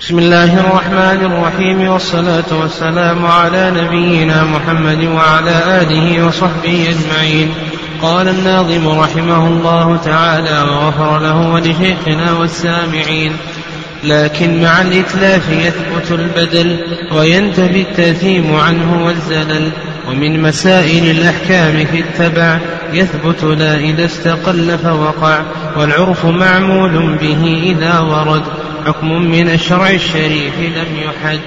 بسم الله الرحمن الرحيم والصلاة والسلام على نبينا محمد وعلى آله وصحبه أجمعين. قال الناظم رحمه الله تعالى وغفر له ولشيخنا والسامعين. لكن مع الإتلاف يثبت البدل وينتفي التأثيم عنه والزلل. ومن مسائل الأحكام في التبع يثبت لا إذا استقل فوقع والعرف معمول به إذا ورد. حكم من الشرع الشريف لم يحد.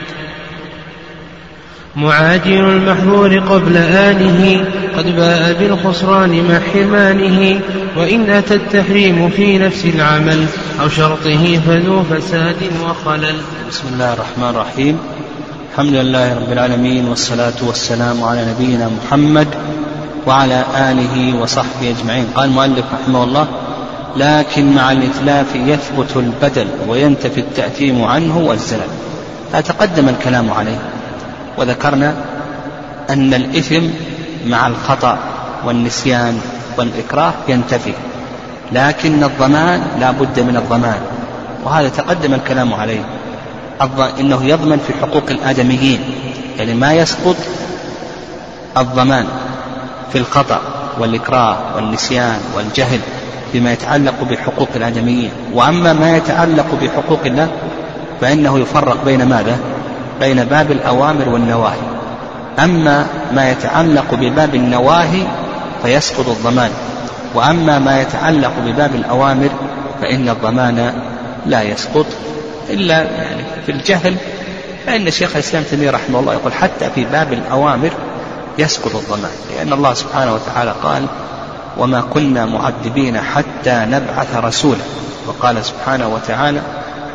معاجل المحظور قبل آنه قد باء بالخسران مع حرمانه وإن أتى التحريم في نفس العمل أو شرطه فذو فساد وخلل. بسم الله الرحمن الرحيم. الحمد لله رب العالمين والصلاة والسلام على نبينا محمد وعلى آله وصحبه أجمعين. قال المؤلف رحمه الله لكن مع الإتلاف يثبت البدل وينتفي التأثيم عنه والزلل. تقدم الكلام عليه. وذكرنا أن الإثم مع الخطأ والنسيان والإكراه ينتفي. لكن الضمان لا بد من الضمان. وهذا تقدم الكلام عليه. إنه يضمن في حقوق الآدميين. يعني ما يسقط الضمان في الخطأ والإكراه والنسيان والجهل. فيما يتعلق بحقوق الآدميين. وأما ما يتعلق بحقوق الله فإنه يفرق بين ماذا؟ بين باب الأوامر والنواهي. أما ما يتعلق بباب النواهي فيسقط الضمان. وأما ما يتعلق بباب الأوامر فإن الضمان لا يسقط. إلا يعني في الجهل فإن شيخ الإسلام تيمية رحمه الله يقول حتى في باب الأوامر يسقط الضمان. لأن الله سبحانه وتعالى قال وما كنا معذبين حتى نبعث رسولا. وقال سبحانه وتعالى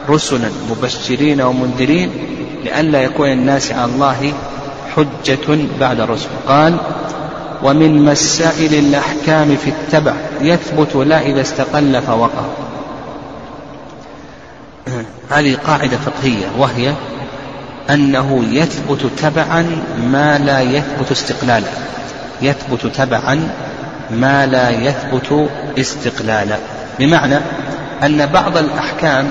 رسلا مبشرين ومنذرين لئلا يكون الناس على الله حجة بعد الرسل. قال ومن مسائل الأحكام في التبع يثبت لا إذا استقل فوقع. هذه قاعدة فقهية وهي أنه يثبت تبعا ما لا يثبت استقلالا. يثبت تبعا ما لا يثبت استقلالا بمعنى أن بعض الأحكام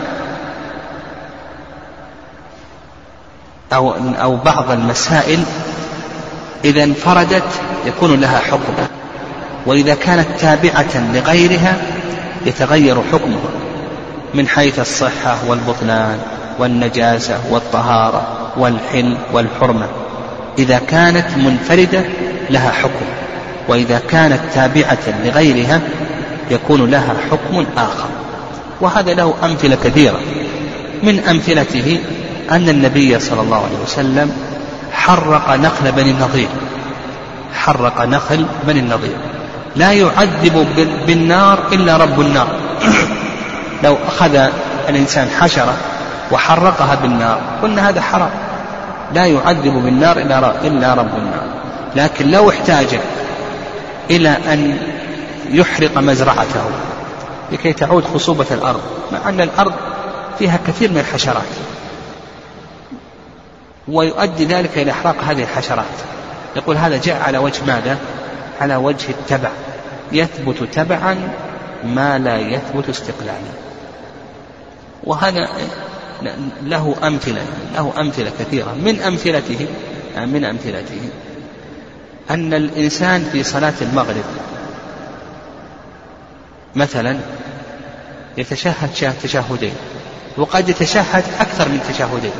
أو أو بعض المسائل إذا انفردت يكون لها حكم وإذا كانت تابعة لغيرها يتغير حكمها من حيث الصحة والبطلان والنجاسة والطهارة والحل والحرمة. إذا كانت منفردة لها حكم. وإذا كانت تابعة لغيرها يكون لها حكم آخر. وهذا له أمثلة كثيرة. من أمثلته أن النبي صلى الله عليه وسلم حرق نخل بني النضير. حرق نخل بني النضير. لا يعذب بالنار إلا رب النار. لو أخذ الإنسان حشرة وحرقها بالنار قلنا هذا حرام. لا يعذب بالنار إلا رب النار. لكن لو احتاج إلى أن يحرق مزرعته لكي تعود خصوبة الأرض مع أن الأرض فيها كثير من الحشرات. ويؤدي ذلك إلى إحراق هذه الحشرات. يقول هذا جاء على وجه ماذا؟ على وجه التبع. يثبت تبعا ما لا يثبت استقلالا. وهذا له أمثلة له أمثلة كثيرة. من أمثلته من أمثلته. أن الإنسان في صلاة المغرب مثلا يتشهد تشهدين وقد يتشهد أكثر من تشهدين.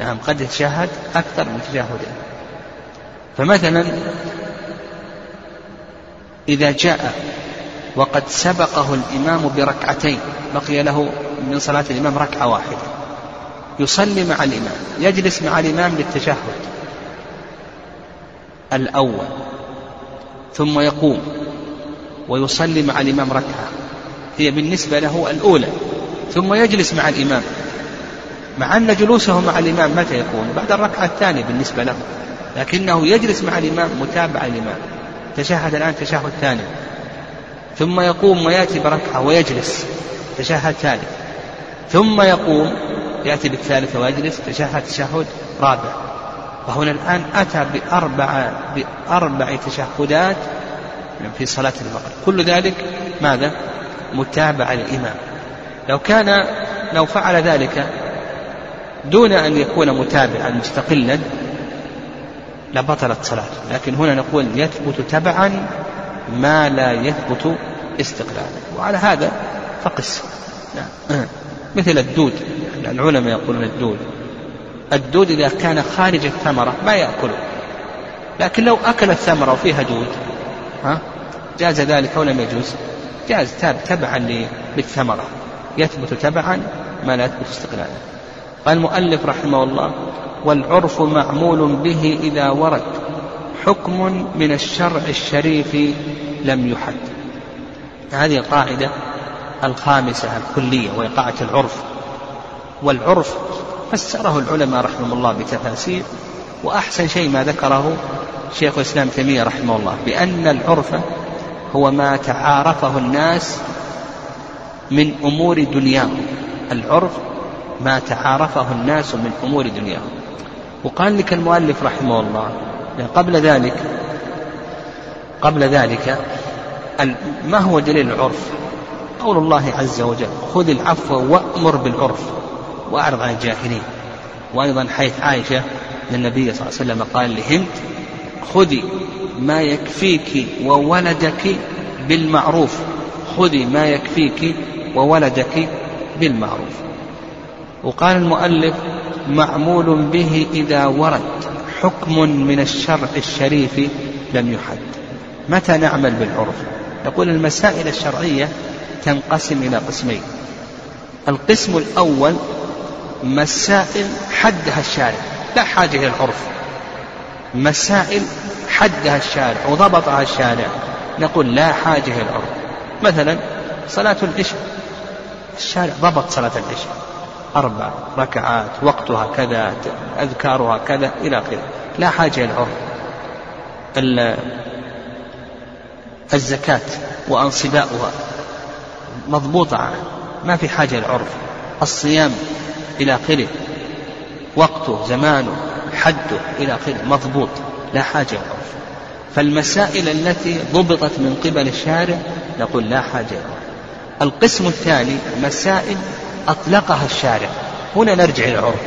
نعم قد يتشهد أكثر من تشهدين. فمثلا إذا جاء وقد سبقه الإمام بركعتين بقي له من صلاة الإمام ركعة واحدة يصلي مع الإمام يجلس مع الإمام للتشهد. الأول ثم يقوم ويصلي مع الإمام ركعة. هي بالنسبة له الأولى ثم يجلس مع الإمام. مع أن جلوسه مع الإمام متى يكون؟ بعد الركعة الثانية بالنسبة له. لكنه يجلس مع الإمام متابع الإمام. تشهد الآن تشهد ثاني ثم يقوم ويأتي بركعة ويجلس تشهد ثالث ثم يقوم يأتي بالثالث ويجلس تشهد تشهد رابع. وهنا الآن أتى بأربع بأربع تشهدات في صلاة المغرب كل ذلك ماذا؟ متابعة للإمام. لو كان لو فعل ذلك دون أن يكون متابعا مستقلا لبطلت صلاته. لكن هنا نقول يثبت تبعا ما لا يثبت استقلالا وعلى هذا فقس. نعم. مثل الدود. العلماء يقولون الدود. الدود إذا كان خارج الثمرة ما يأكله لكن لو أكل الثمرة وفيها دود ها جاز ذلك أو لم يجوز؟ جاز تبعا للثمرة. يثبت تبعا ما لا يثبت استقلالا. قال المؤلف رحمه الله والعرف معمول به إذا ورد حكم من الشرع الشريف لم يحد. هذه القاعدة الخامسة الكلية وهي قاعدة العرف. والعرف فسره العلماء رحمهم الله بتفاسير وأحسن شيء ما ذكره شيخ الإسلام تيمية رحمه الله بأن العرف هو ما تعارفه الناس من أمور دنياهم. العرف ما تعارفه الناس من أمور دنياهم. وقال لك المؤلف رحمه الله قبل ذلك قبل ذلك ما هو دليل العرف؟ قول الله عز وجل خذ العفو وأمر بالعرف. وأعرض عن الجاهلين. وأيضا حيث عائشة النبي صلى الله عليه وسلم قال لهند خذي ما يكفيك وولدك بالمعروف. خذي ما يكفيك وولدك بالمعروف. وقال المؤلف معمول به إذا ورد حكم من الشرع الشريف لم يحد. متى نعمل بالعرف؟ يقول المسائل الشرعية تنقسم إلى قسمين. القسم الأول مسائل حدها الشارع لا حاجة إلى العرف. مسائل حدها الشارع وضبطها الشارع. نقول لا حاجة إلى العرف. مثلا صلاة العشاء. الشارع ضبط صلاة العشاء. أربع ركعات وقتها كذا أذكارها كذا إلى آخره. لا حاجة إلى العرف. الزكاة وأنصباؤها مضبوطة. ما في حاجة للعرف الصيام إلى آخره. وقته زمانه حده إلى آخره. مضبوط. لا حاجة للعرف فالمسائل التي ضبطت من قبل الشارع نقول لا حاجة للعرف القسم الثاني مسائل أطلقها الشارع. هنا نرجع إلى العرف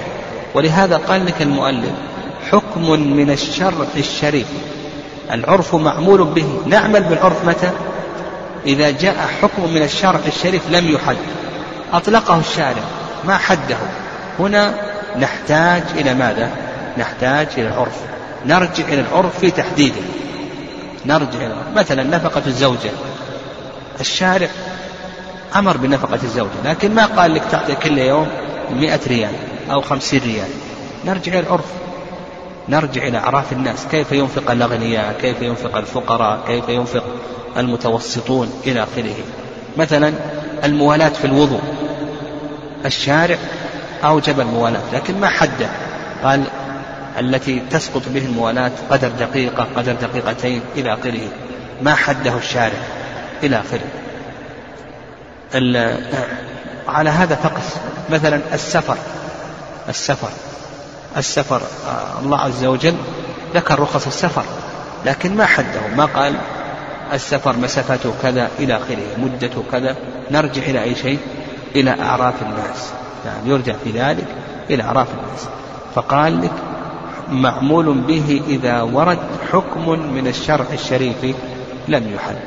ولهذا قال لك المؤلف حكم من الشرع الشريف. العرف معمول به. نعمل بالعرف متى؟ إذا جاء حكم من الشرع الشريف لم يحد أطلقه الشارع. ما حده. هنا نحتاج إلى ماذا؟ نحتاج إلى العرف نرجع إلى العرف في تحديده. نرجع إلى مثلا نفقة الزوجة. الشارع أمر بنفقة الزوجة لكن ما قال لك تعطي كل يوم مئة ريال أو خمسين ريال. نرجع إلى العرف. نرجع إلى أعراف الناس. كيف ينفق الأغنياء؟ كيف ينفق الفقراء؟ كيف ينفق المتوسطون؟ إلى آخره. مثلا الموالاة في الوضوء. الشارع أوجب الموالاة لكن ما حده قال التي تسقط به الموالاة قدر دقيقة قدر دقيقتين إلى آخره. ما حده الشارع إلى آخره. على هذا فقس. مثلا السفر السفر السفر آه، الله عز وجل ذكر رخص السفر لكن ما حده. ما قال السفر مسافته كذا إلى آخره مدته كذا نرجع إلى أي شيء. إلى أعراف الناس. يعني يرجع في ذلك إلى أعراف الناس. فقال لك معمول به إذا ورد حكم من الشرع الشريف لم يحد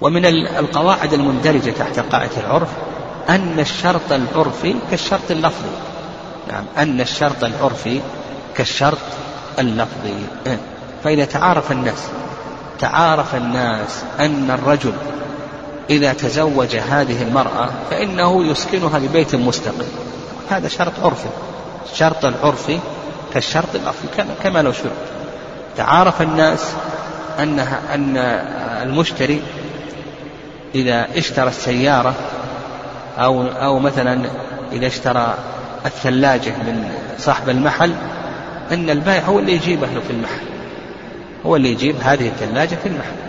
ومن القواعد المندرجة تحت قاعدة العرف أن الشرط العرفي كالشرط اللفظي. نعم أن الشرط العرفي كالشرط اللفظي. فإذا تعارف الناس تعارف الناس أن الرجل إذا تزوج هذه المرأة فإنه يسكنها ببيت مستقل. هذا شرط عرفي الشرط العرفي كالشرط اللفظي كما لو شرط. تعارف الناس أنها أن المشتري إذا اشترى السيارة أو أو مثلا إذا اشترى الثلاجة من صاحب المحل أن البائع هو اللي يجيبه له في المحل. هو اللي يجيب هذه الثلاجة في المحل.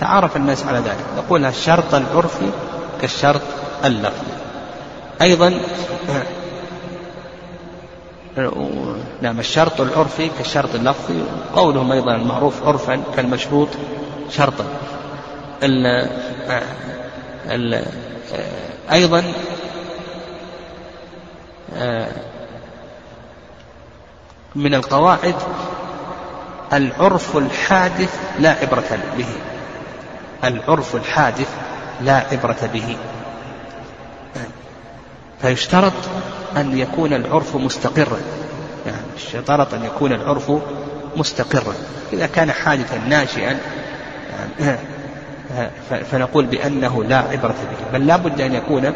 تعارف الناس على ذلك. نقول الشرط العرفي كالشرط اللفظي. أيضا نعم الشرط العرفي كالشرط اللفظي قولهم أيضا المعروف عرفا كالمشروط شرطا. ال ال أيضا من القواعد العرف الحادث لا عبرة به. العرف الحادث لا عبرة به. فيشترط أن يكون العرف مستقرا. يعني يشترط أن يكون العرف مستقرا. إذا كان حادثا ناشئا يعني فنقول بأنه لا عبرة به. بل لا بد أن يكون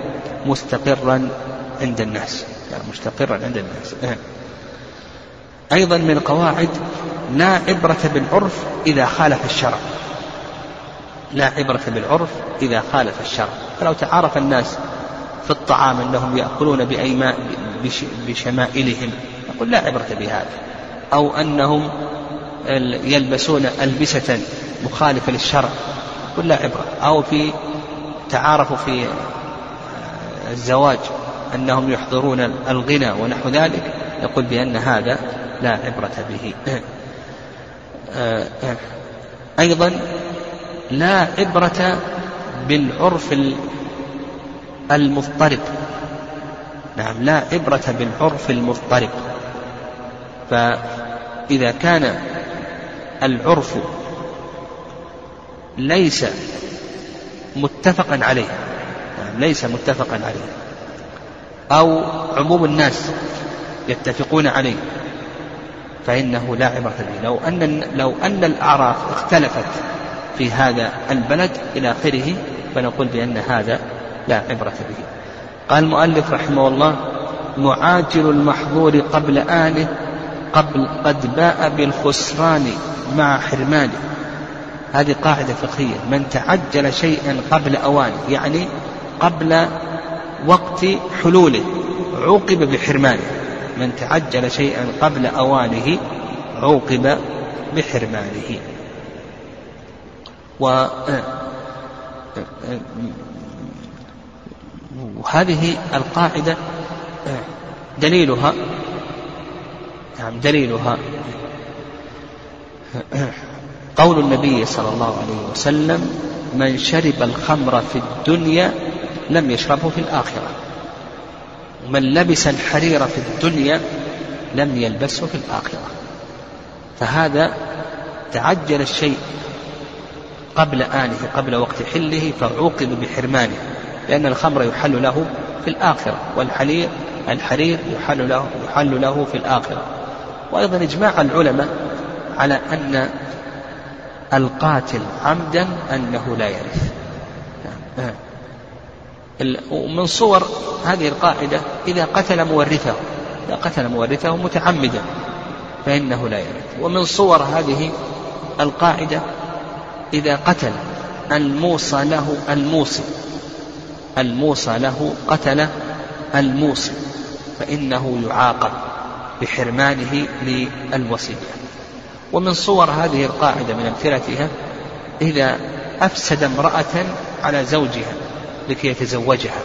مستقرا عند الناس. يعني مستقرا عند الناس. أيضا من القواعد لا عبرة بالعرف إذا خالف الشرع. لا عبرة بالعرف إذا خالف الشرع. فلو تعارف الناس في الطعام أنهم يأكلون بأيمان بشمائلهم نقول لا عبرة بهذا. أو أنهم يلبسون ألبسة مخالفة للشرع نقول لا عبرة. أو في تعارفوا في الزواج أنهم يحضرون الغنى ونحو ذلك يقول بأن هذا لا عبرة به. أيضا لا عبرة بالعرف المضطرب. نعم لا عبرة بالعرف المضطرب. فإذا كان العرف ليس متفقا عليه نعم ليس متفقا عليه أو عموم الناس يتفقون عليه فإنه لا عبرة به. لو أن لو أن الأعراف اختلفت في هذا البلد إلى آخره فنقول بأن هذا لا عبرة به. قال المؤلف رحمه الله معاجل المحظور قبل آنه قبل قد باء بالخسران مع حرمانه هذه قاعدة فقهية. من تعجل شيئا قبل أوانه يعني قبل وقت حلوله عوقب بحرمانه. من تعجل شيئا قبل أوانه عوقب بحرمانه. و وهذه القاعدة دليلها نعم دليلها قول النبي صلى الله عليه وسلم من شرب الخمر في الدنيا لم يشربه في الآخرة ومن لبس الحرير في الدنيا لم يلبسه في الآخرة. فهذا تعجل الشيء قبل آنه قبل وقت حله فعوقب بحرمانه لأن الخمر يحل له في الآخرة والحرير الحرير يحل له يحل له في الآخرة. وأيضا إجماع العلماء على أن القاتل عمدا أنه لا يرث. ومن صور هذه القاعدة إذا قتل مورثه إذا قتل مورثه متعمدا فإنه لا يرث. ومن صور هذه القاعدة إذا قتل الموصى له الموصي. الموصى له قتل الموصي فإنه يعاقب بحرمانه للوصية. ومن صور هذه القاعدة من أمثلتها إذا أفسد امرأة على زوجها لكي يتزوجها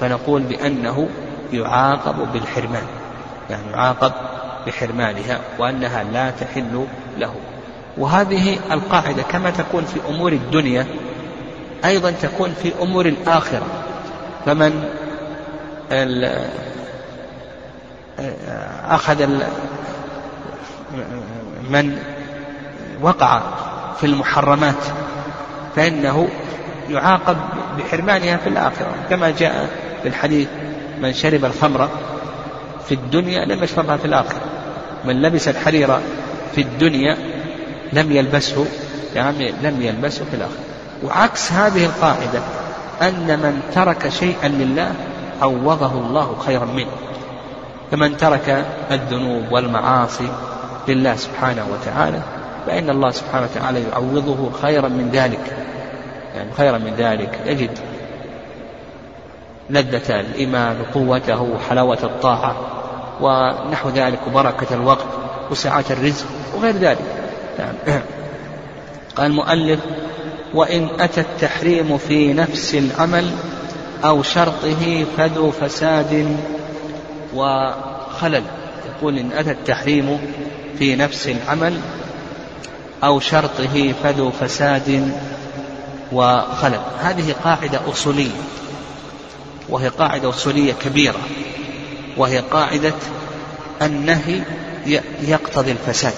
فنقول بأنه يعاقب بالحرمان. يعني يعاقب بحرمانها وأنها لا تحل له. وهذه القاعدة كما تكون في أمور الدنيا أيضا تكون في أمور الآخرة. فمن أخذ من وقع في المحرمات فإنه يعاقب بحرمانها في الآخرة. كما جاء في الحديث من شرب الخمر في الدنيا لم يشربها في الآخرة. من لبس الحرير في الدنيا لم يلبسه يعني لم يلبسه في الآخرة وعكس هذه القاعدة أن من ترك شيئا لله عوضه الله خيرا منه. فمن ترك الذنوب والمعاصي لله سبحانه وتعالى فإن الله سبحانه وتعالى يعوضه خيرا من ذلك. يعني خيرا من ذلك. يجد لذة الإيمان وقوته وحلاوة الطاعة ونحو ذلك وبركة الوقت وسعة الرزق وغير ذلك. يعني قال المؤلف وإن أتى التحريم في نفس العمل أو شرطه فذو فساد وخلل. يقول إن أتى التحريم في نفس العمل أو شرطه فذو فساد وخلل. هذه قاعدة أصولية وهي قاعدة أصولية كبيرة وهي قاعدة النهي يقتضي الفساد.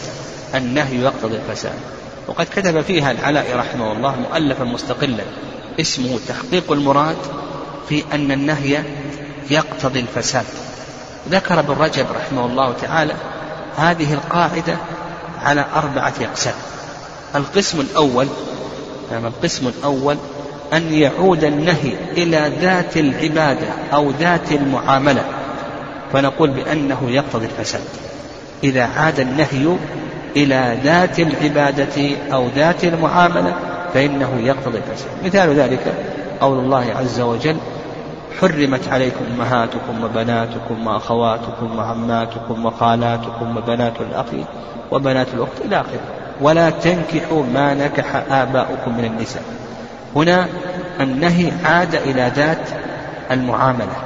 النهي يقتضي الفساد. وقد كتب فيها العلاء رحمه الله مؤلفا مستقلا اسمه تحقيق المراد في أن النهي يقتضي الفساد. ذكر ابن رجب رحمه الله تعالى هذه القاعدة على أربعة أقسام. القسم الأول يعني القسم الأول أن يعود النهي إلى ذات العبادة أو ذات المعاملة. فنقول بأنه يقتضي الفساد. إذا عاد النهي إلى ذات العبادة أو ذات المعاملة فإنه يقتضي الفساد مثال ذلك قول الله عز وجل حرمت عليكم أمهاتكم وبناتكم وأخواتكم وعماتكم وخالاتكم وبنات الأخ وبنات الأخت إلى آخره. ولا تنكحوا ما نكح آباؤكم من النساء. هنا النهي عاد إلى ذات المعاملة.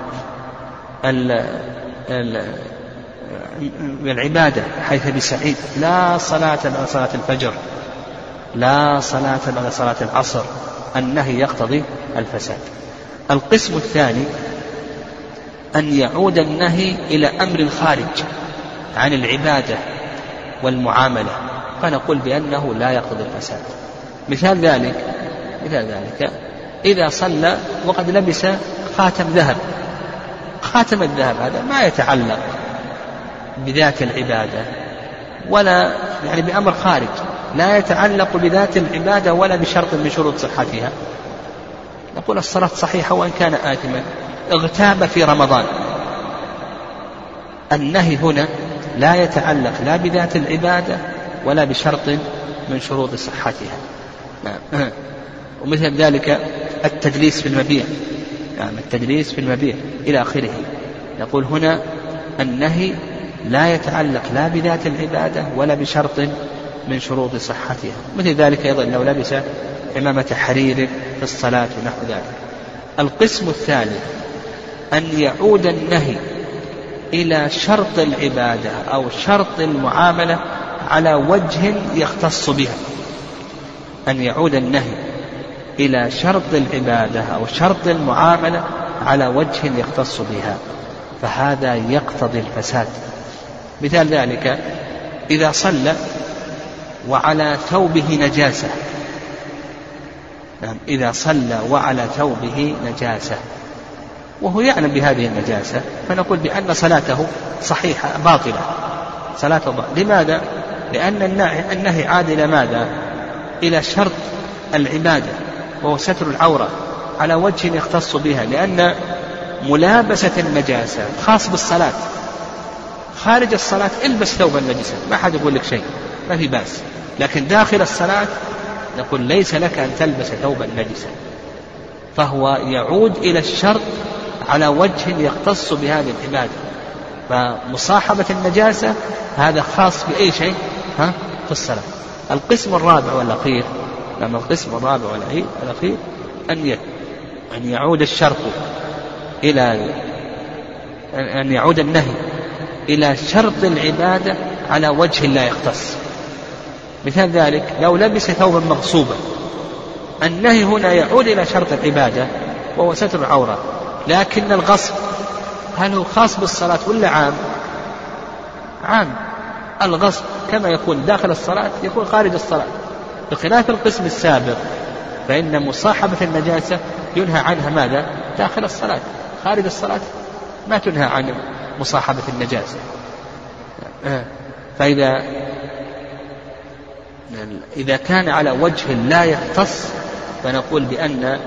العبادة حيث بسعيد. لا صلاة بعد صلاة الفجر لا صلاة بعد صلاة العصر. النهي يقتضي الفساد. القسم الثاني أن يعود النهي إلى أمر خارج عن العبادة والمعاملة. فنقول بأنه لا يقتضي الفساد. مثال ذلك مثال ذلك إذا صلى وقد لبس خاتم ذهب. خاتم الذهب هذا ما يتعلق بذات العبادة ولا يعني بأمر خارج لا يتعلق بذات العبادة ولا بشرط من شروط صحتها. نقول الصلاة صحيحة وإن كان آثما اغتاب في رمضان. النهي هنا لا يتعلق لا بذات العبادة ولا بشرط من شروط صحتها. نعم. ومثل ذلك التدليس في المبيع. نعم التدليس في المبيع إلى آخره. نقول هنا النهي لا يتعلق لا بذات العبادة ولا بشرط من شروط صحتها. مثل ذلك أيضا لو لبس عمامة حرير في الصلاة ونحو ذلك. القسم الثالث أن يعود النهي إلى شرط العبادة أو شرط المعاملة على وجه يختص بها. أن يعود النهي إلى شرط العبادة أو شرط المعاملة على وجه يختص بها. فهذا يقتضي الفساد. مثال ذلك إذا صلى وعلى ثوبه نجاسة. نعم إذا صلى وعلى ثوبه نجاسة. وهو يعلم بهذه النجاسة فنقول بأن صلاته صحيحة باطلة. صلاته باطلة. لماذا؟ لأن النهي عاد إلى ماذا؟ إلى شرط العبادة وهو ستر العورة على وجه يختص بها لأن ملابسة النجاسة خاص بالصلاة. خارج الصلاة البس ثوبا نجسا ما حد يقول لك شيء ما في بأس. لكن داخل الصلاة نقول ليس لك أن تلبس ثوبا نجسا فهو يعود إلى الشرط على وجه يختص بهذه العبادة. فمصاحبة النجاسة هذا خاص بأي شيء؟ ها؟ في الصلاة. القسم الرابع والأخير لما القسم الرابع والأخير أن أن يعود الشرط إلى أن يعود النهي. إلى شرط العبادة على وجه لا يختص. مثال ذلك لو لبس ثوبا مغصوبا النهي هنا يعود إلى شرط العبادة وهو ستر العورة. لكن الغصب هل هو خاص بالصلاة ولا عام؟ عام. الغصب كما يكون داخل الصلاة يكون خارج الصلاة. بخلاف القسم السابق فإن مصاحبة النجاسة ينهى عنها ماذا؟ داخل الصلاة. خارج الصلاة. ما تنهى عن مصاحبة النجاسة. فإذا إذا كان على وجه لا يختص فنقول بأن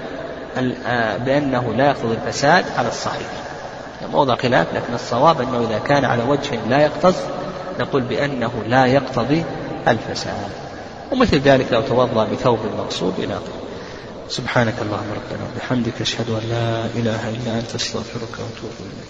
بأنه لا يقتضي الفساد على الصحيح. موضع خلاف لكن الصواب أنه إذا كان على وجه لا يختص نقول بأنه لا يقتضي الفساد. ومثل ذلك لو توضأ بثوب مقصود إلى آخره. سبحانك اللهم ربنا وبحمدك أشهد أن لا إله إلا أنت أستغفرك وأتوب إليك.